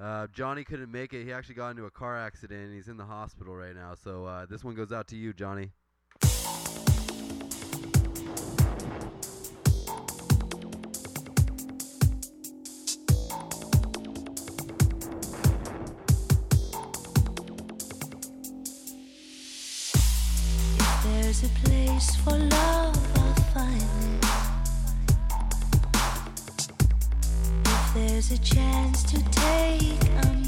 Uh, Johnny couldn't make it. He actually got into a car accident he's in the hospital right now. So uh, this one goes out to you, Johnny. There's a place for love, I'll find There's a chance to take a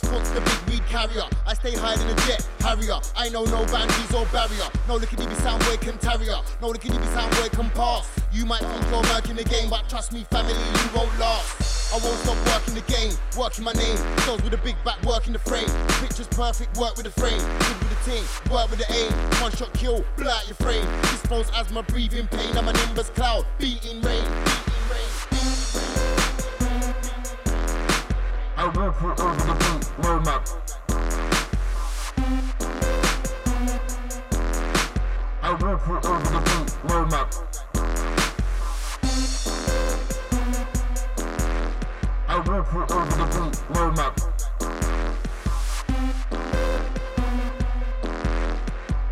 The big weed carrier. I stay higher than a jet harrier. I know no boundaries or barrier. No me sound boy can tarry her. No me sound boy can pass. You might think you're murking the game, but trust me, family, you won't last. I won't stop working the game, working my name. Shows with a big back, working the frame. Pictures perfect, work with the frame. Good with the team, work with the aim. One shot kill, blow out your frame. Flows asthma, breathing pain. I'm a nimbus cloud, beating rain, beating rain. I walk over the beat, map. I walk it over the beat, map. I walk it over the beat, map.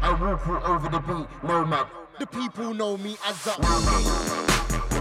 I walk it over the beat, no map. The people know me as a No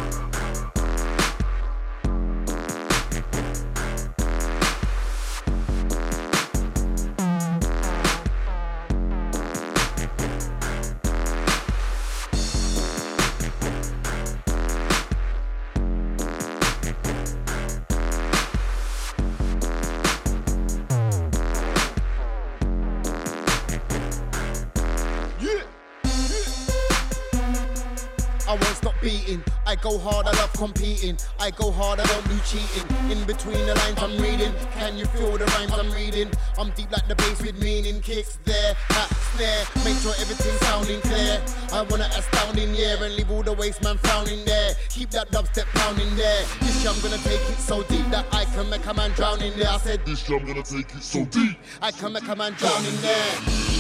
go hard, I love competing. I go hard, I don't do cheating. In between the lines I'm reading. Can you feel the rhymes I'm reading? I'm deep like the bass with meaning. Kicks there, hat, snare. Make sure everything's sounding clear. I wanna astounding, yeah, and leave all the waste man frowning there. Keep that dubstep pounding there. This year I'm gonna take it so deep that I can make a man drown in there. I said, This year I'm gonna take it so deep. I can make a man drown in there.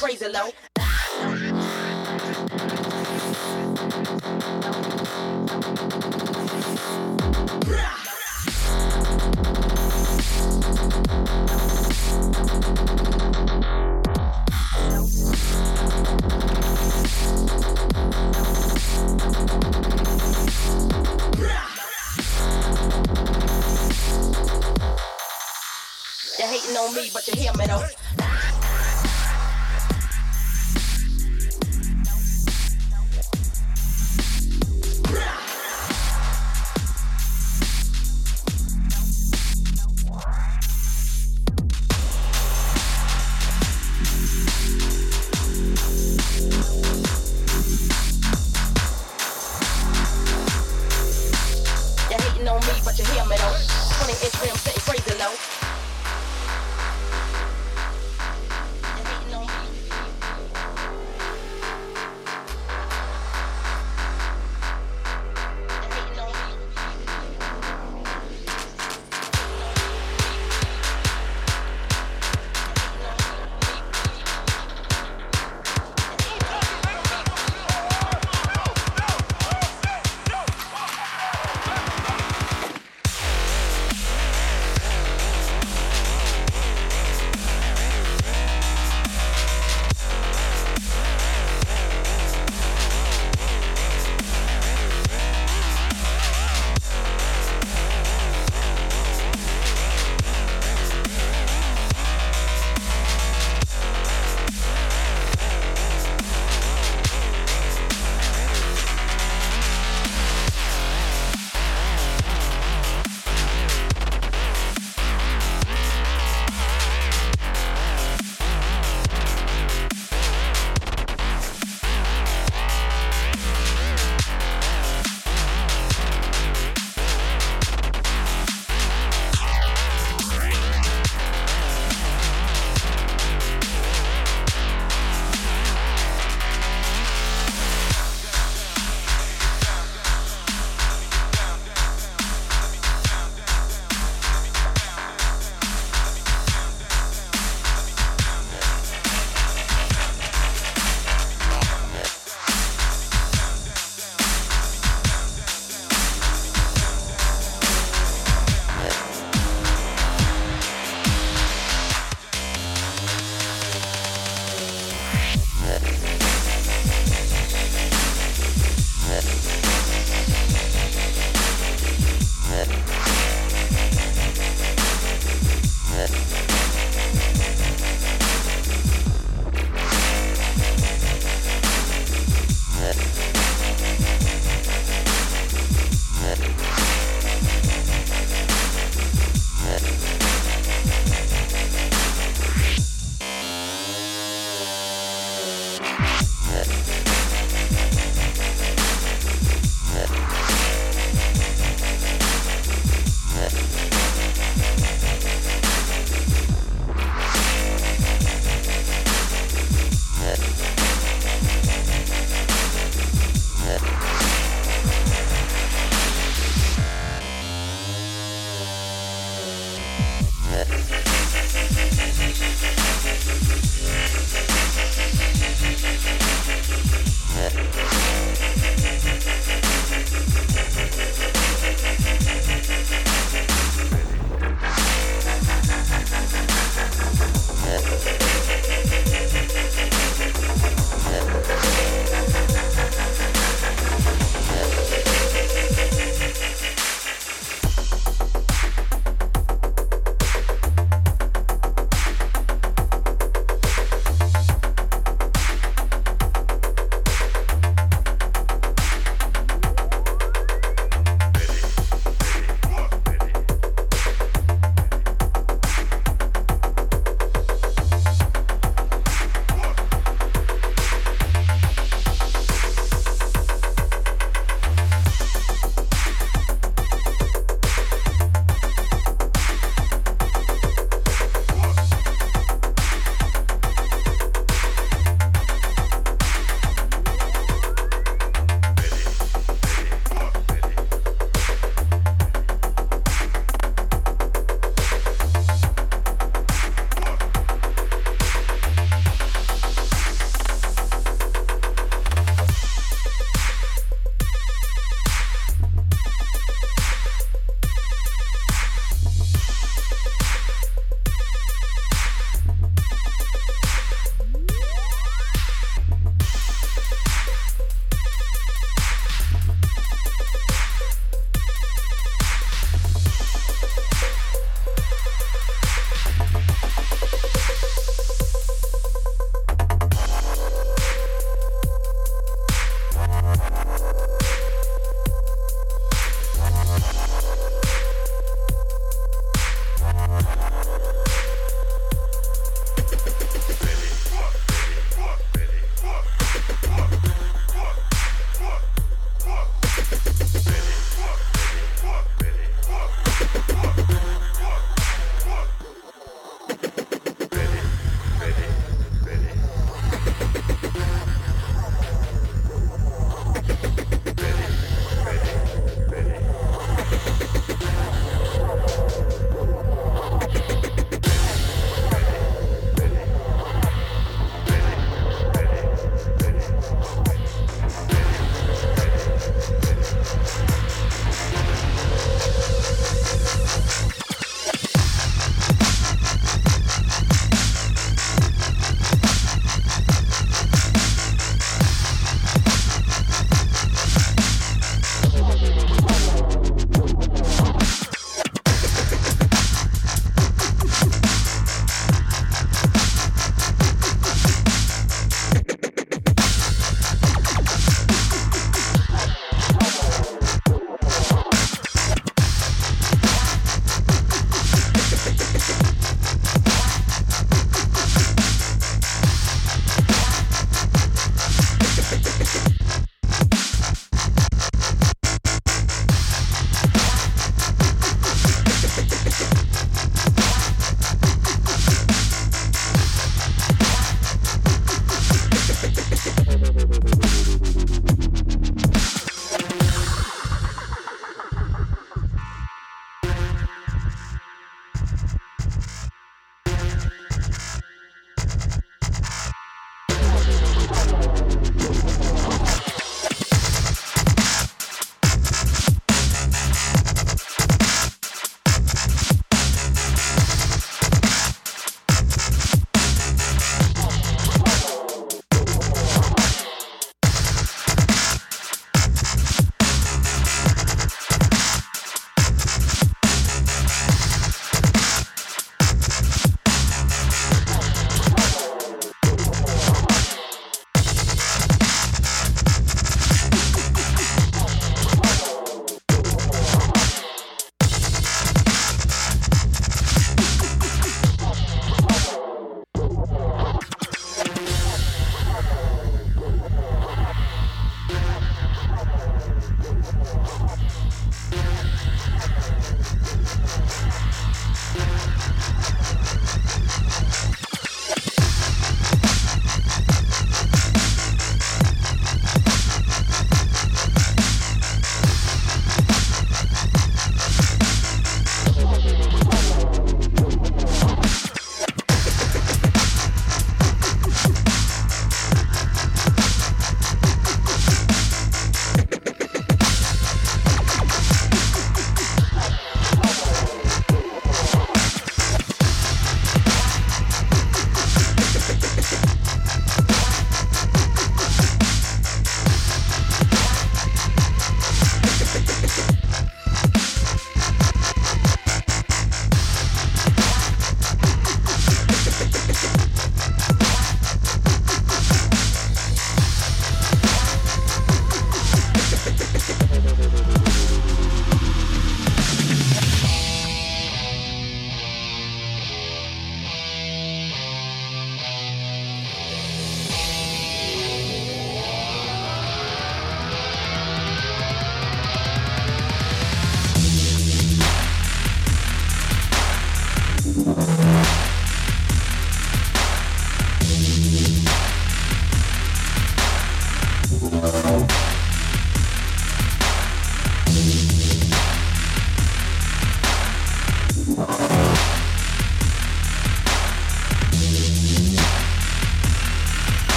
Crazy low.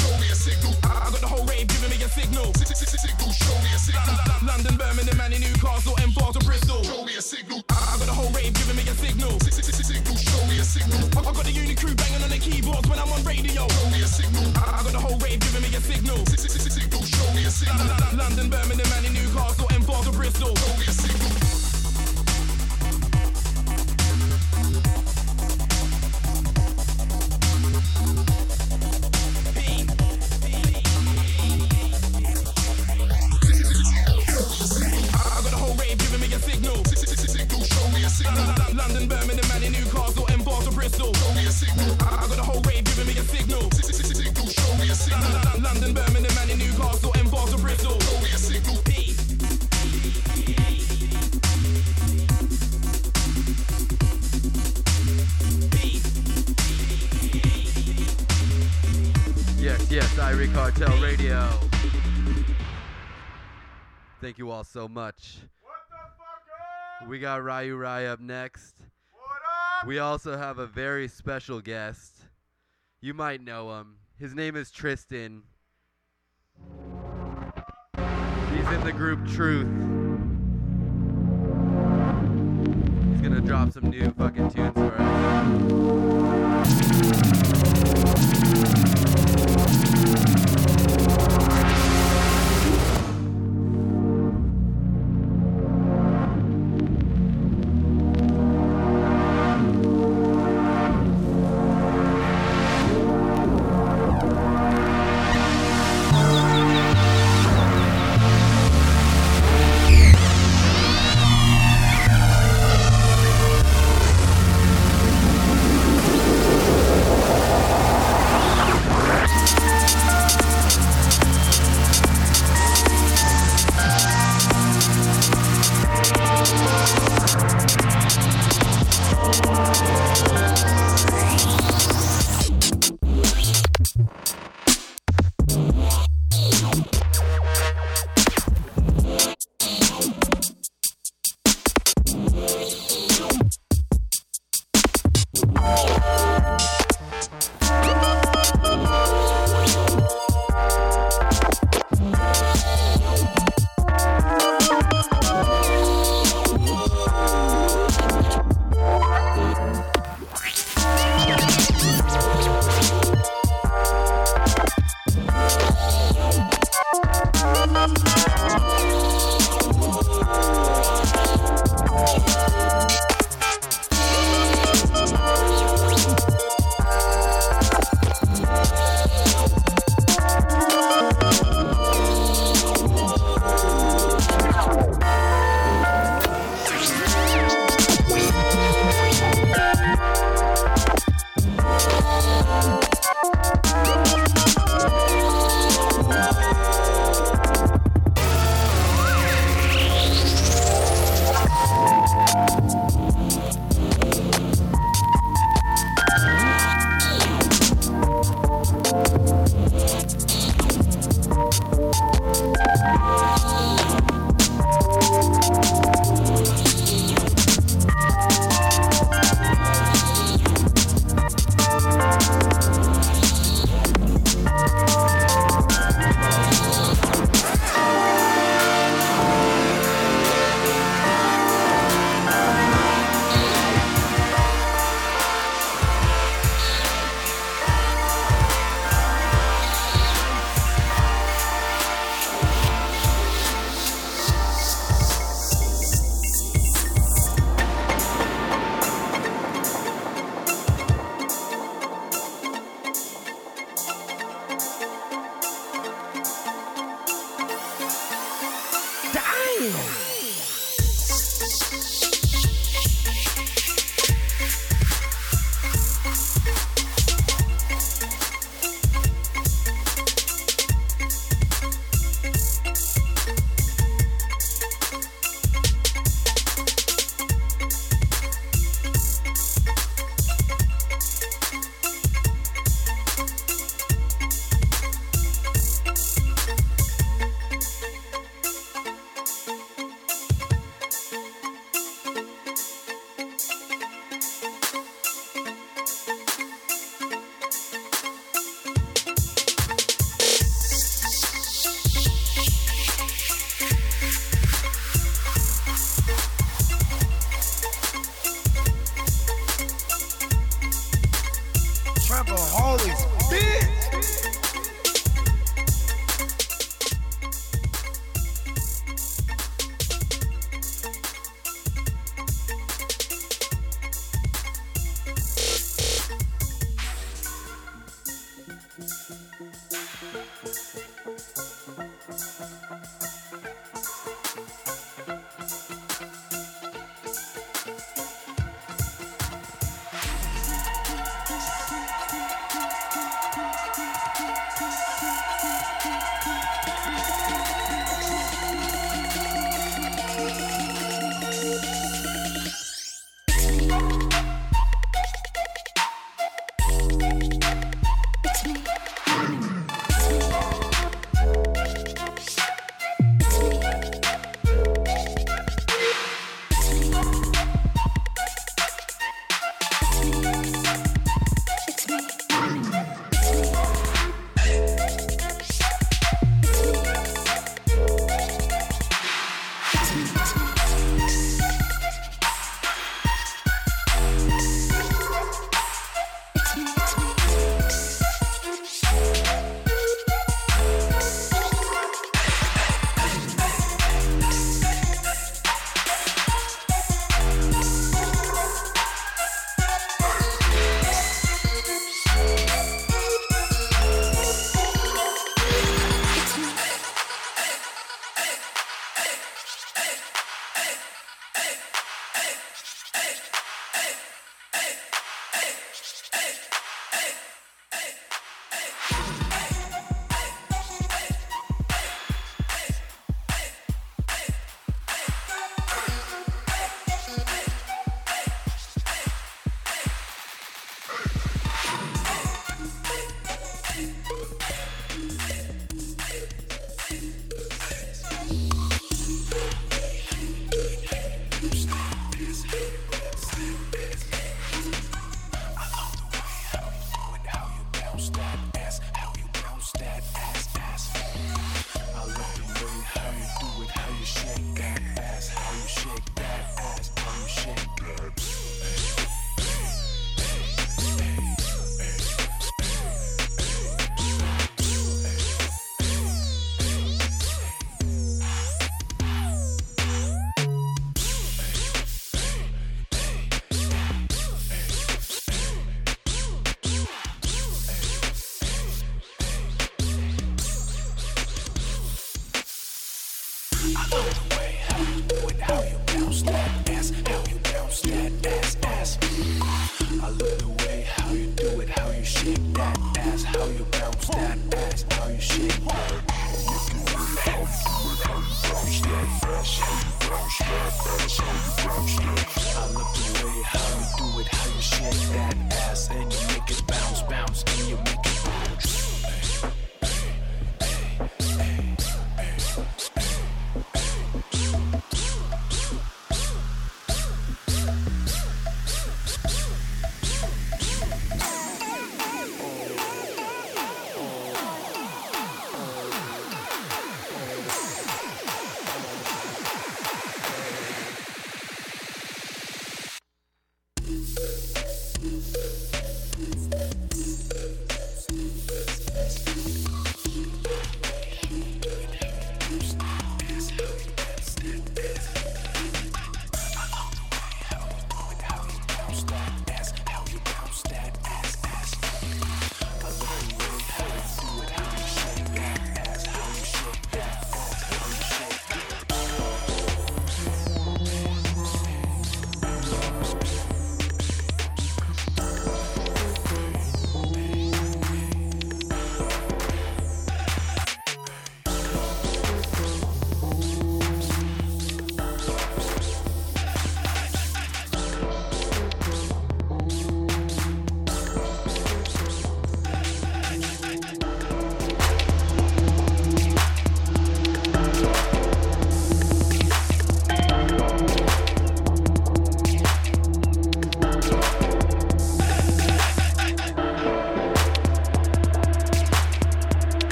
Show me a signal. I I got the whole rave giving me a signal. Signal, show me a signal. London, Birmingham, and in Newcastle, and Bars or Bristol. Show me a signal. I I got the whole rave giving me a signal. Signal, show me a signal. I I got the uni crew banging on the keyboards when I'm on radio. Show me a signal. I I got the whole rave giving me a signal. Signal, show me a signal. London, Birmingham, and in Newcastle, and or Bristol. Show me a signal. London, Birmingham, and in Newcastle, and Bars or Bristol. Show me a signal. I got the whole rave giving me a signal. Signal, show me a signal. London, Birmingham, and in Newcastle, and Bars or Bristol. Show me a signal. Yes, yes, Irie Cartel Radio. Thank you all so much. We got Ryu Rai up next. What up? We also have a very special guest. You might know him. His name is Tristan. He's in the group Truth. He's gonna drop some new fucking tunes for us.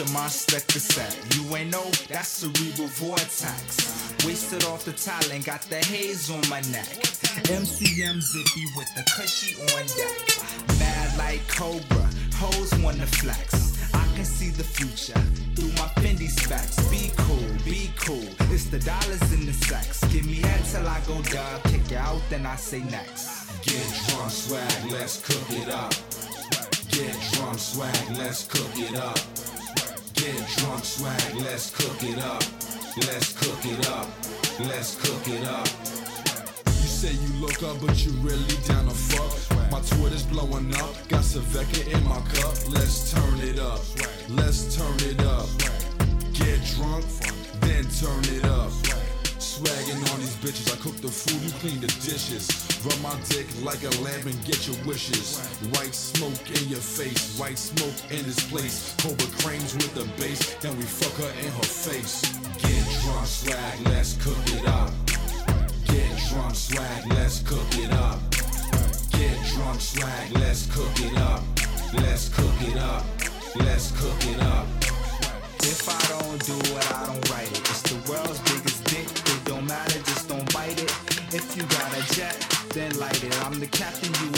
S. That's your monster cassette. You ain't know that's cerebral vortex. Wasted off the talent, got the haze on my neck. MCM zippy with the cushy on deck. Mad like Cobra, hoes wanna flex. I can see the future through my Fendi specs. Be cool, be cool. It's the dollars in the sex. Give me head till I go dub. Kick you out, then I say next. Get drunk, swag, let's cook it up. Get drunk, swag, let's cook it up. Get drunk, swag, let's cook it up. Let's cook it up. Let's cook it up. You say you look up, but you really down to fuck. My Twitter's blowing up, got Svedka in my cup. Let's turn it up, let's turn it up. Get drunk, then turn it up. Swagging on these bitches, I cook the food, you clean the dishes. Rub my dick like a lamp and get your wishes. White smoke in your face, white smoke in this place. Cobra cranes with the bass, then we fuck her in her face. Get drunk, swag, let's cook it up. Get drunk, swag, let's cook it up. Get drunk, swag, let's cook it up. Let's cook it up. Let's cook it up. If I don't do it, I don't write it. It's the world's biggest dick. It don't matter, just don't bite it. If you got a jet, captain, you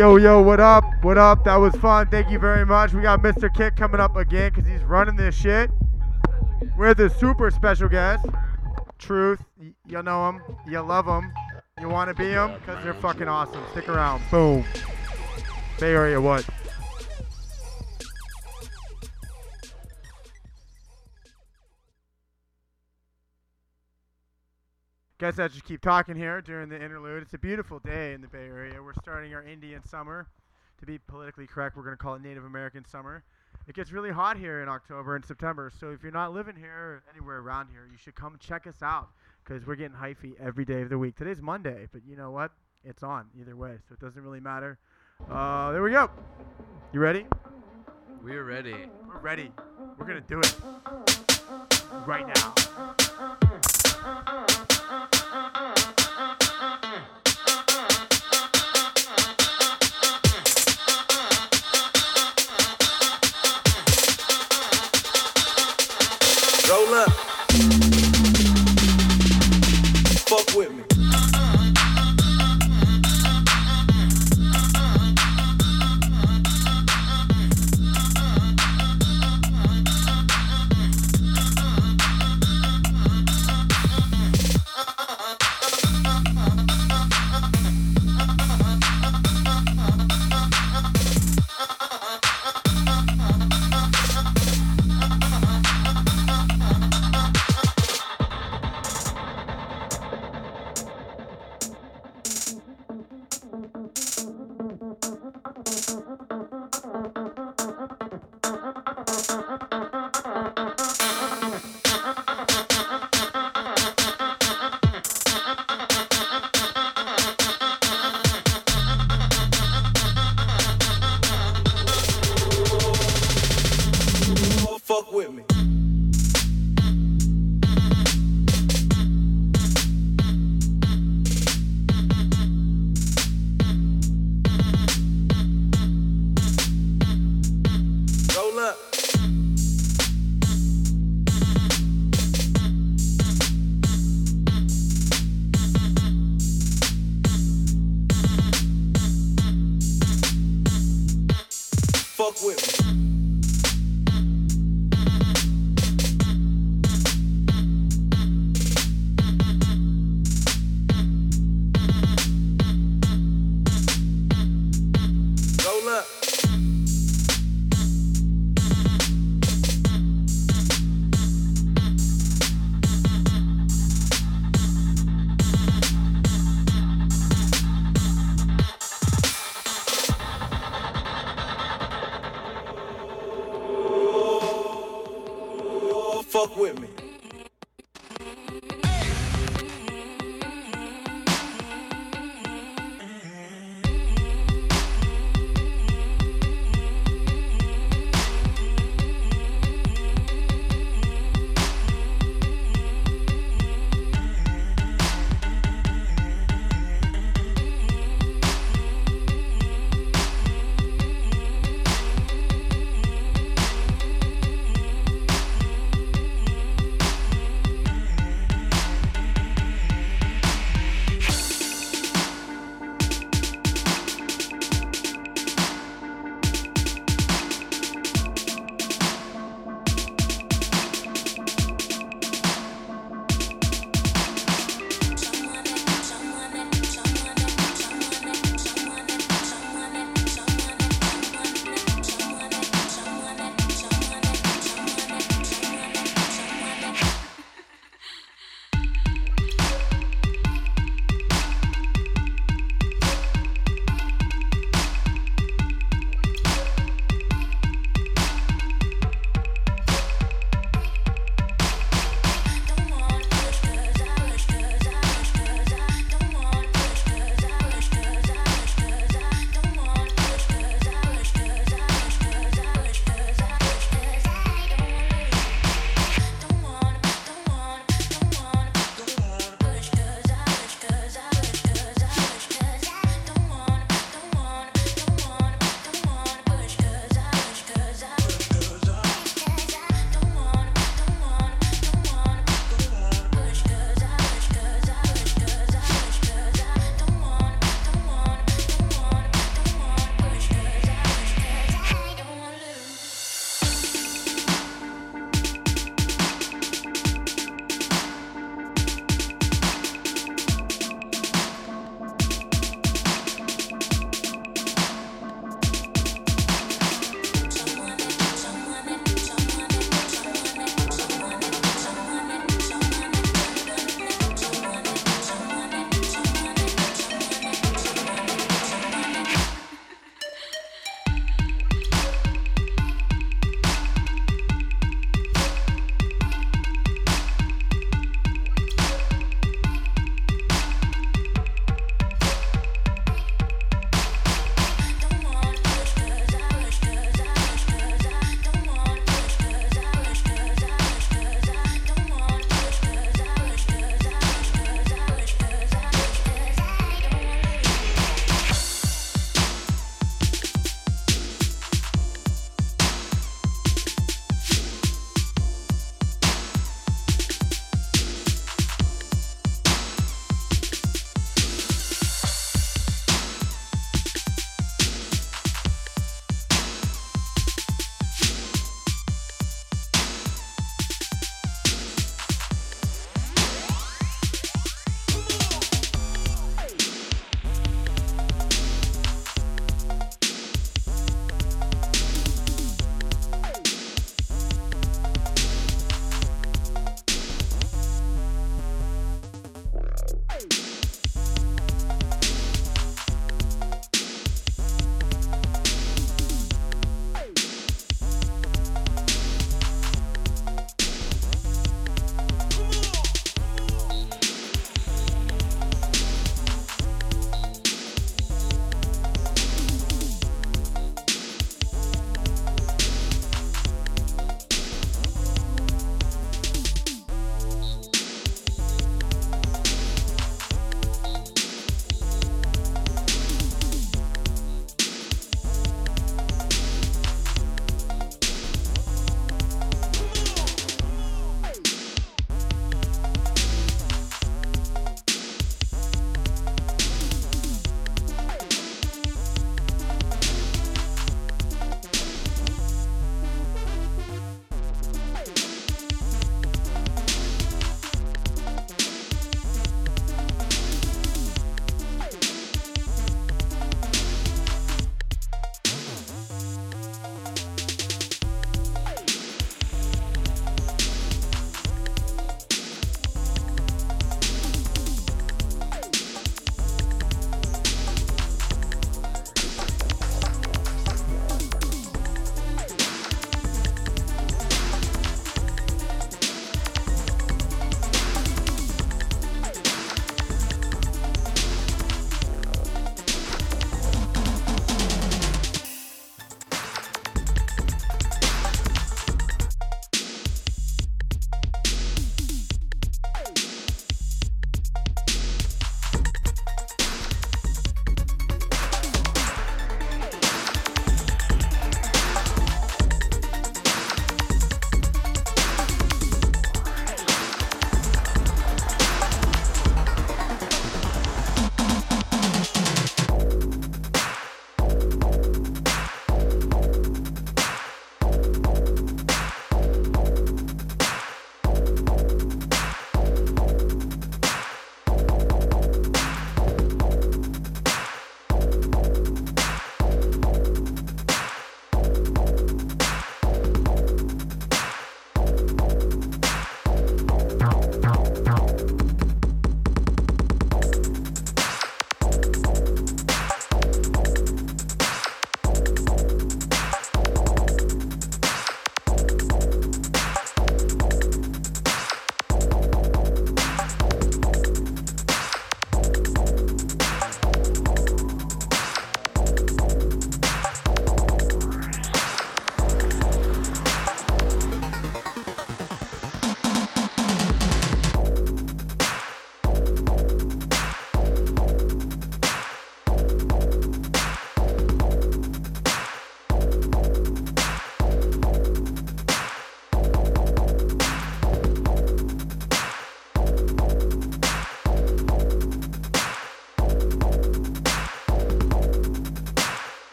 Yo, yo, what up? What up? That was fun. Thank you very much. We got Mr. Kick coming up again because he's running this shit. With a super special guest. Truth. Y- you know him. You love him. You want to be him because they're fucking awesome. Stick around. Boom. Bay Area, what? Guess I just keep talking here during the interlude. It's a beautiful day in the Bay Our Indian summer. To be politically correct, we're going to call it Native American summer. It gets really hot here in October and September, so if you're not living here or anywhere around here, you should come check us out because we're getting hyphy every day of the week. Today's Monday, but you know what? It's on either way, so it doesn't really matter. Uh, there we go. You ready? We're ready. We're ready. We're going to do it right now.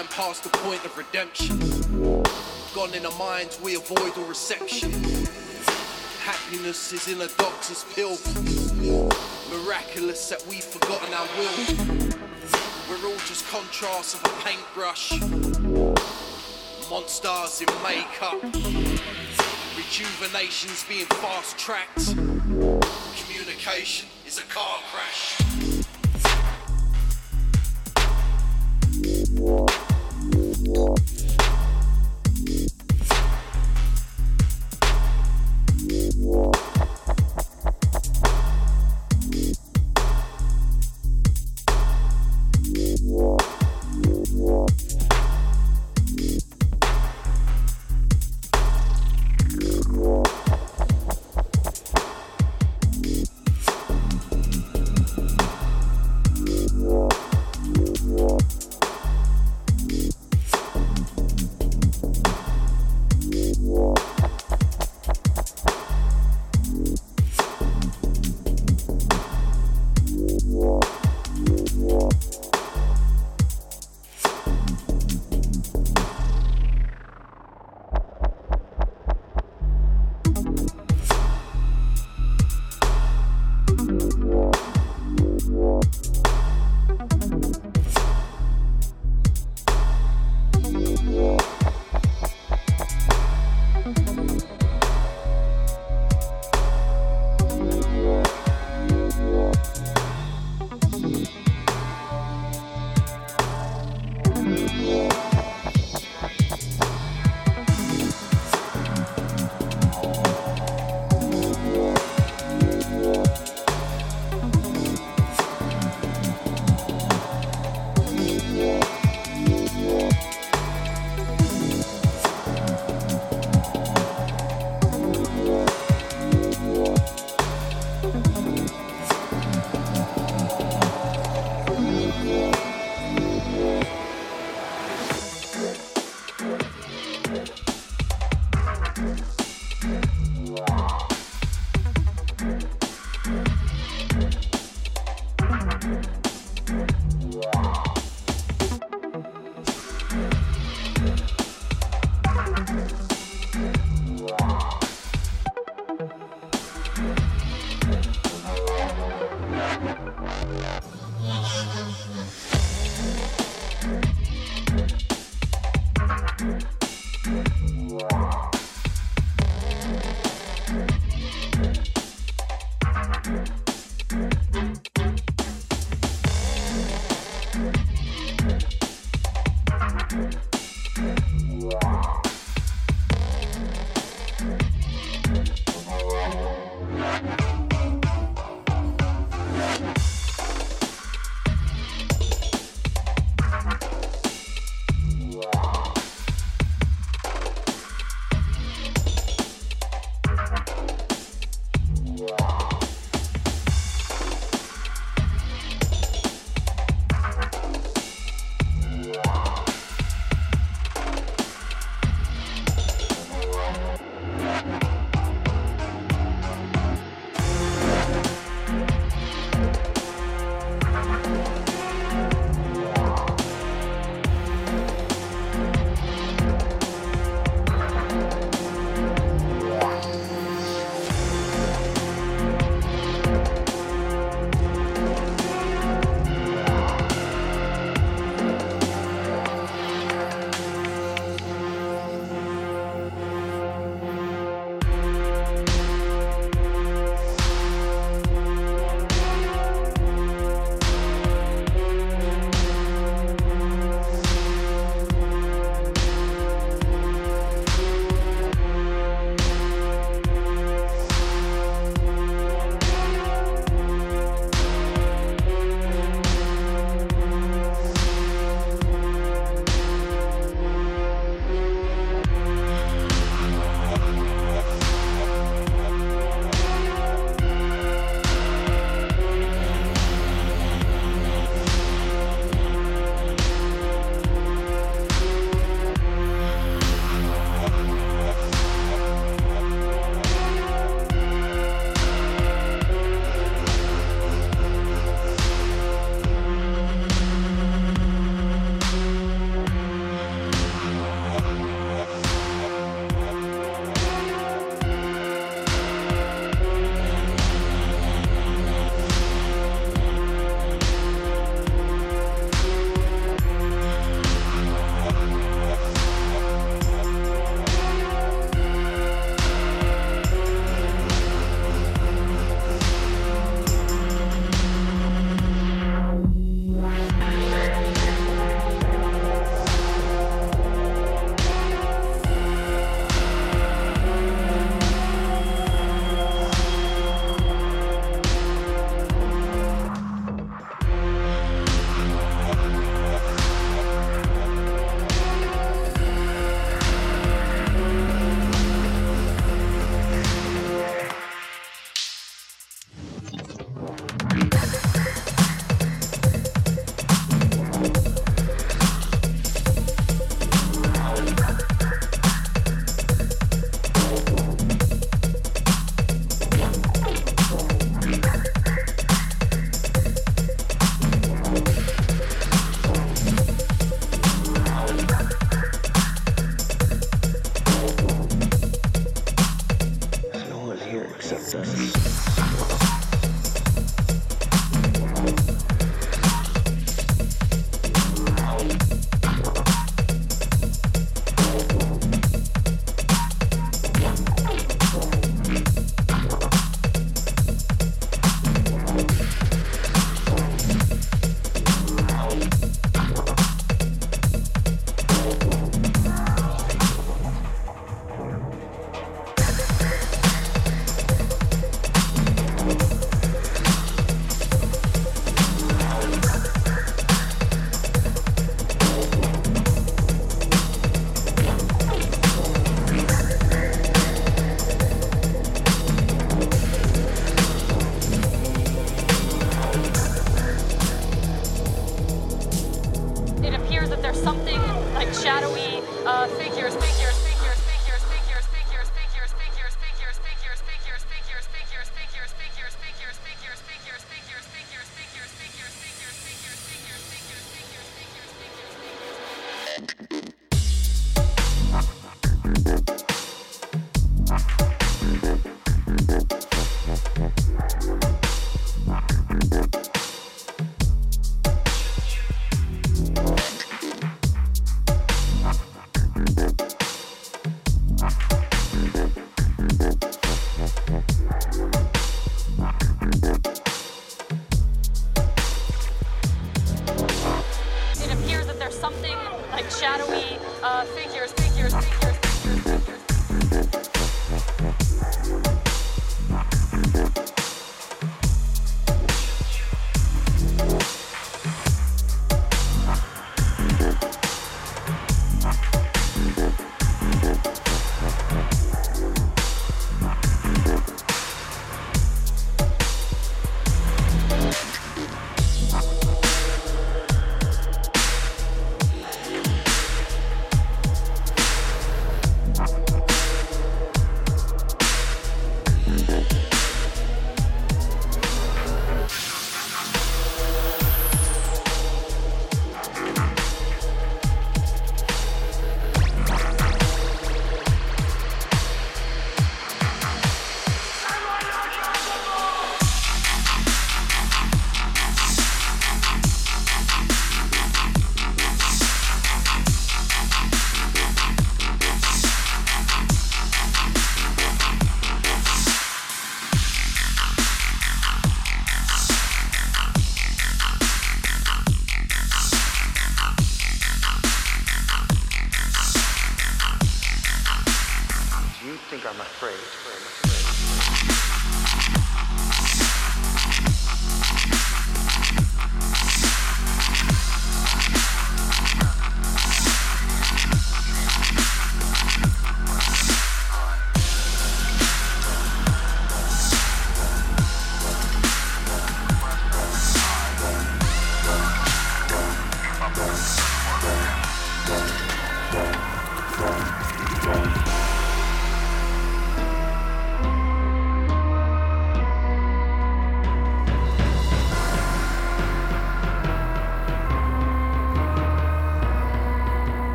Line past the point of redemption. Gone in our minds, we avoid all reception. Happiness is in a doctor's pill. Miraculous that we've forgotten our will. We're all just contrasts of a paintbrush. Monsters in makeup. Rejuvenation's being fast tracked. Communication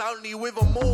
only with a mortgage.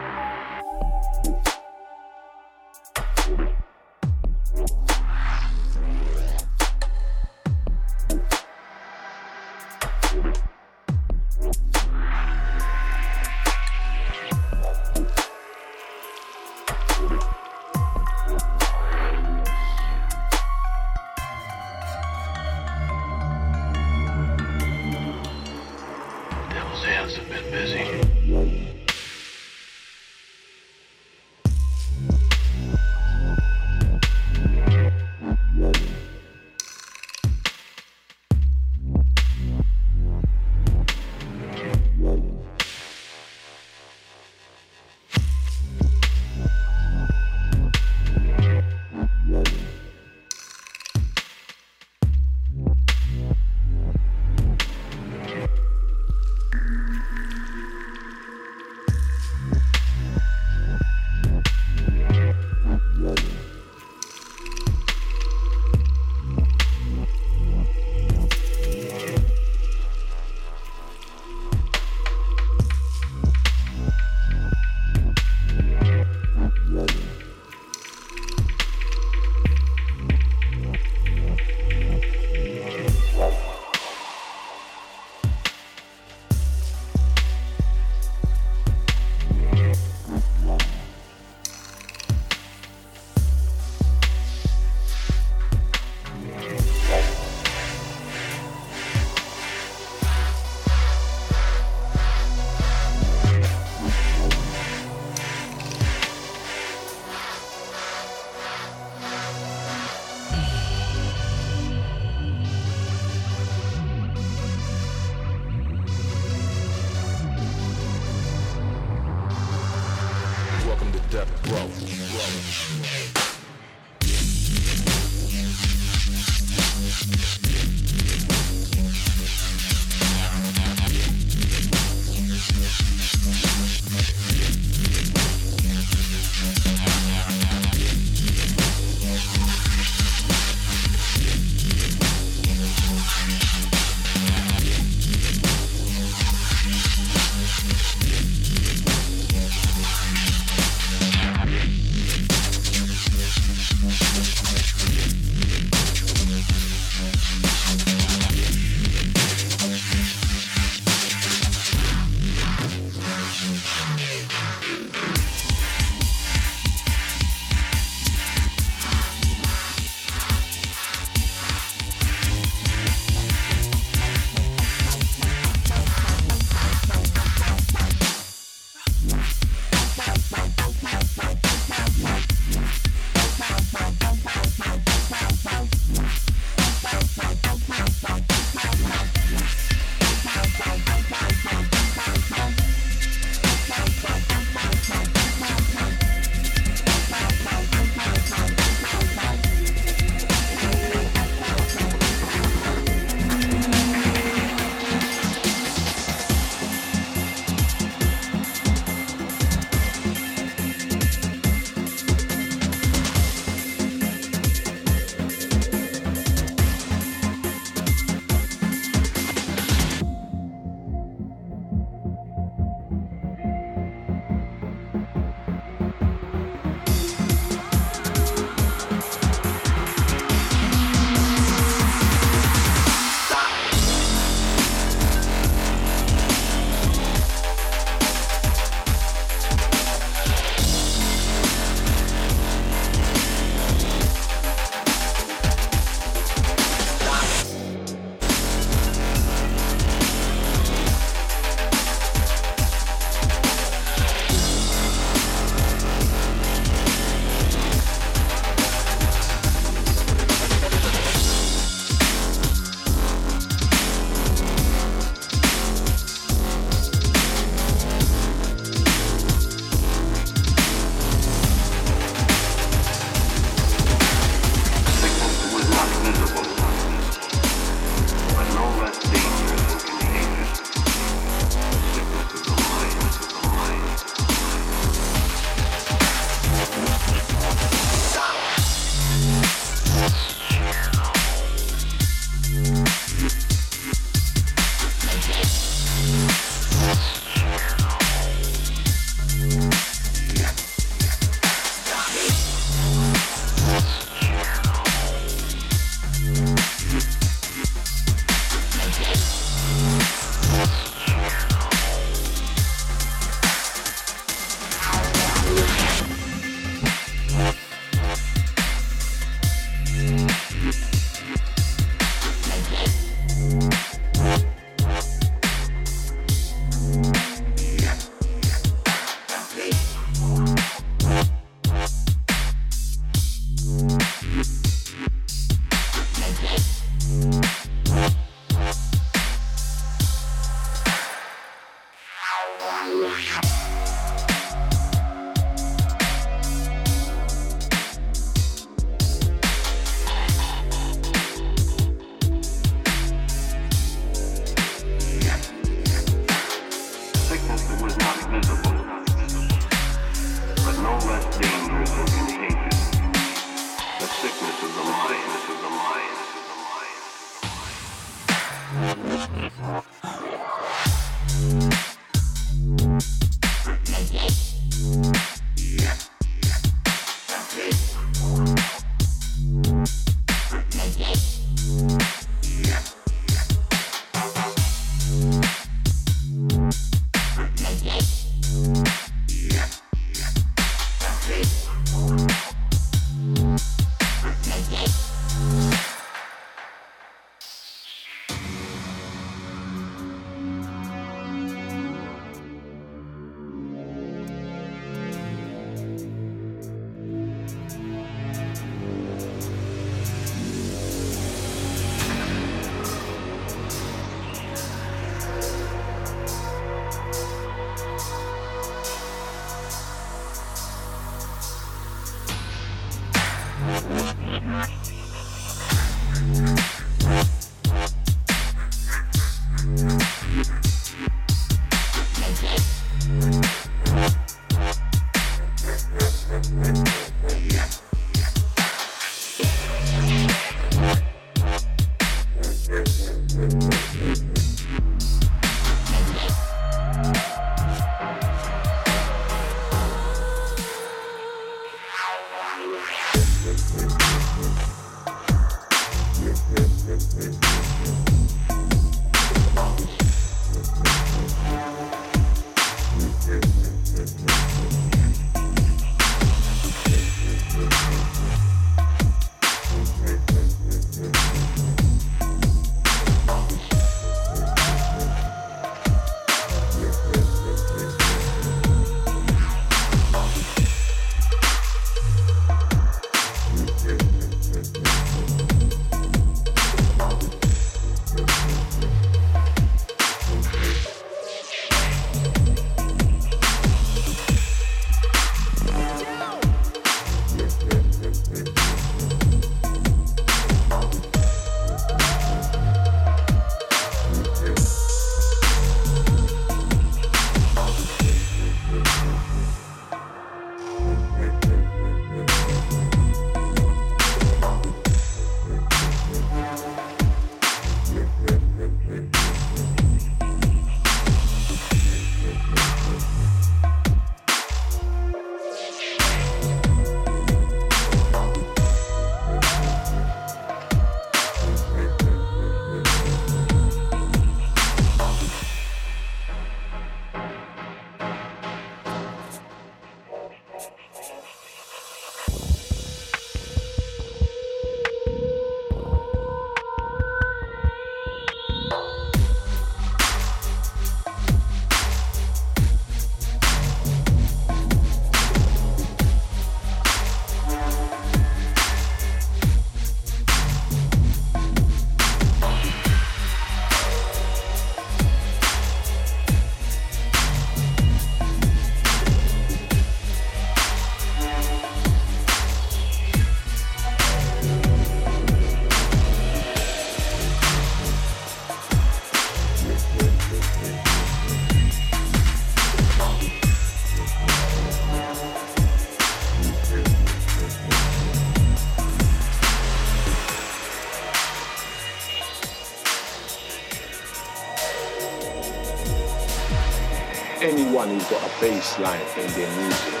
Anyone who's got a bass line in their music.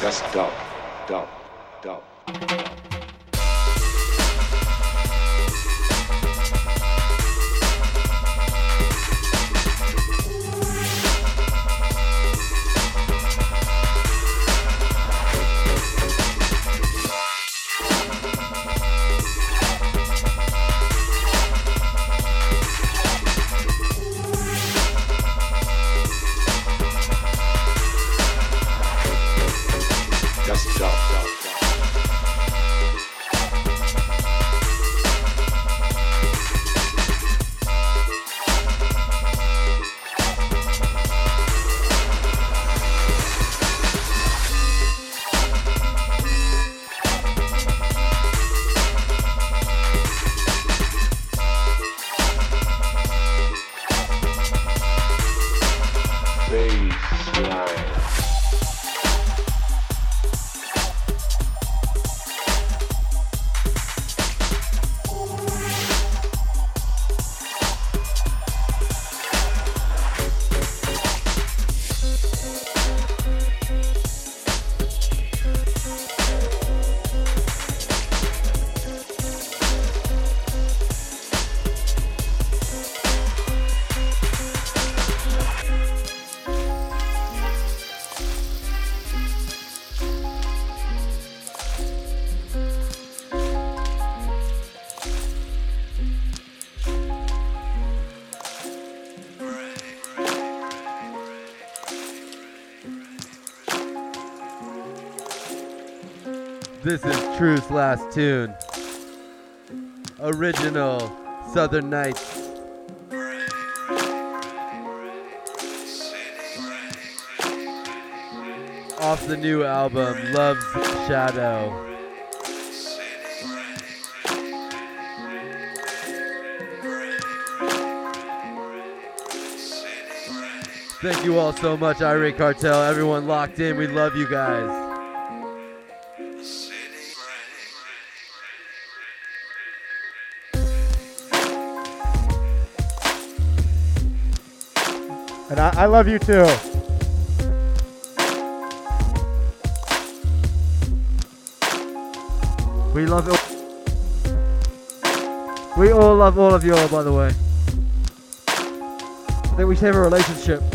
That's dub, dub, dub. Last tune. Original Southern Nights. Off the new album, Love's Shadow. Thank you all so much, Irie Cartel. Everyone locked in. We love you guys. I, I love you too. We love it. We all love all of you all, by the way. I think we have a relationship.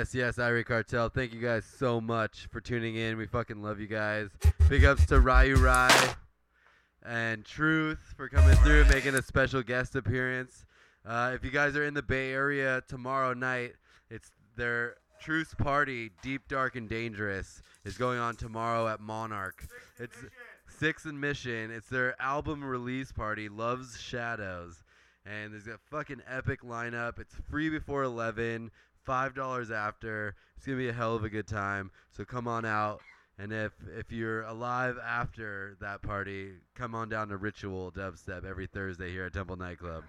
Yes, yes, Irie Cartel. Thank you guys so much for tuning in. We fucking love you guys. Big ups to Ryu Rai and Truth for coming through, making a special guest appearance. Uh, if you guys are in the Bay Area tomorrow night, it's they're Truth Party, Deep, Dark, and Dangerous, is going on tomorrow at Monarch. It's Six and Mission. It's their album release party, Love's Shadows. And there's a fucking epic lineup. It's free before 11, $5 after. It's going to be a hell of a good time. So come on out. And if, if you're alive after that party, come on down to Ritual Dubstep every Thursday here at Temple Nightclub.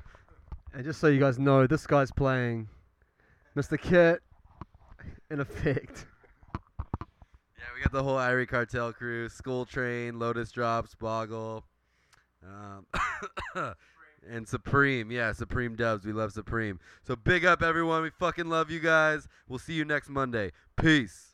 And just so you guys know, this guy's playing Mr. Kit in effect. Yeah, we got the whole Irie Cartel crew: School Train, Lotus Drops, Boggle, um, and Supreme. Yeah, Supreme Dubs. We love Supreme. So big up, everyone. We fucking love you guys. We'll see you next Monday. Peace.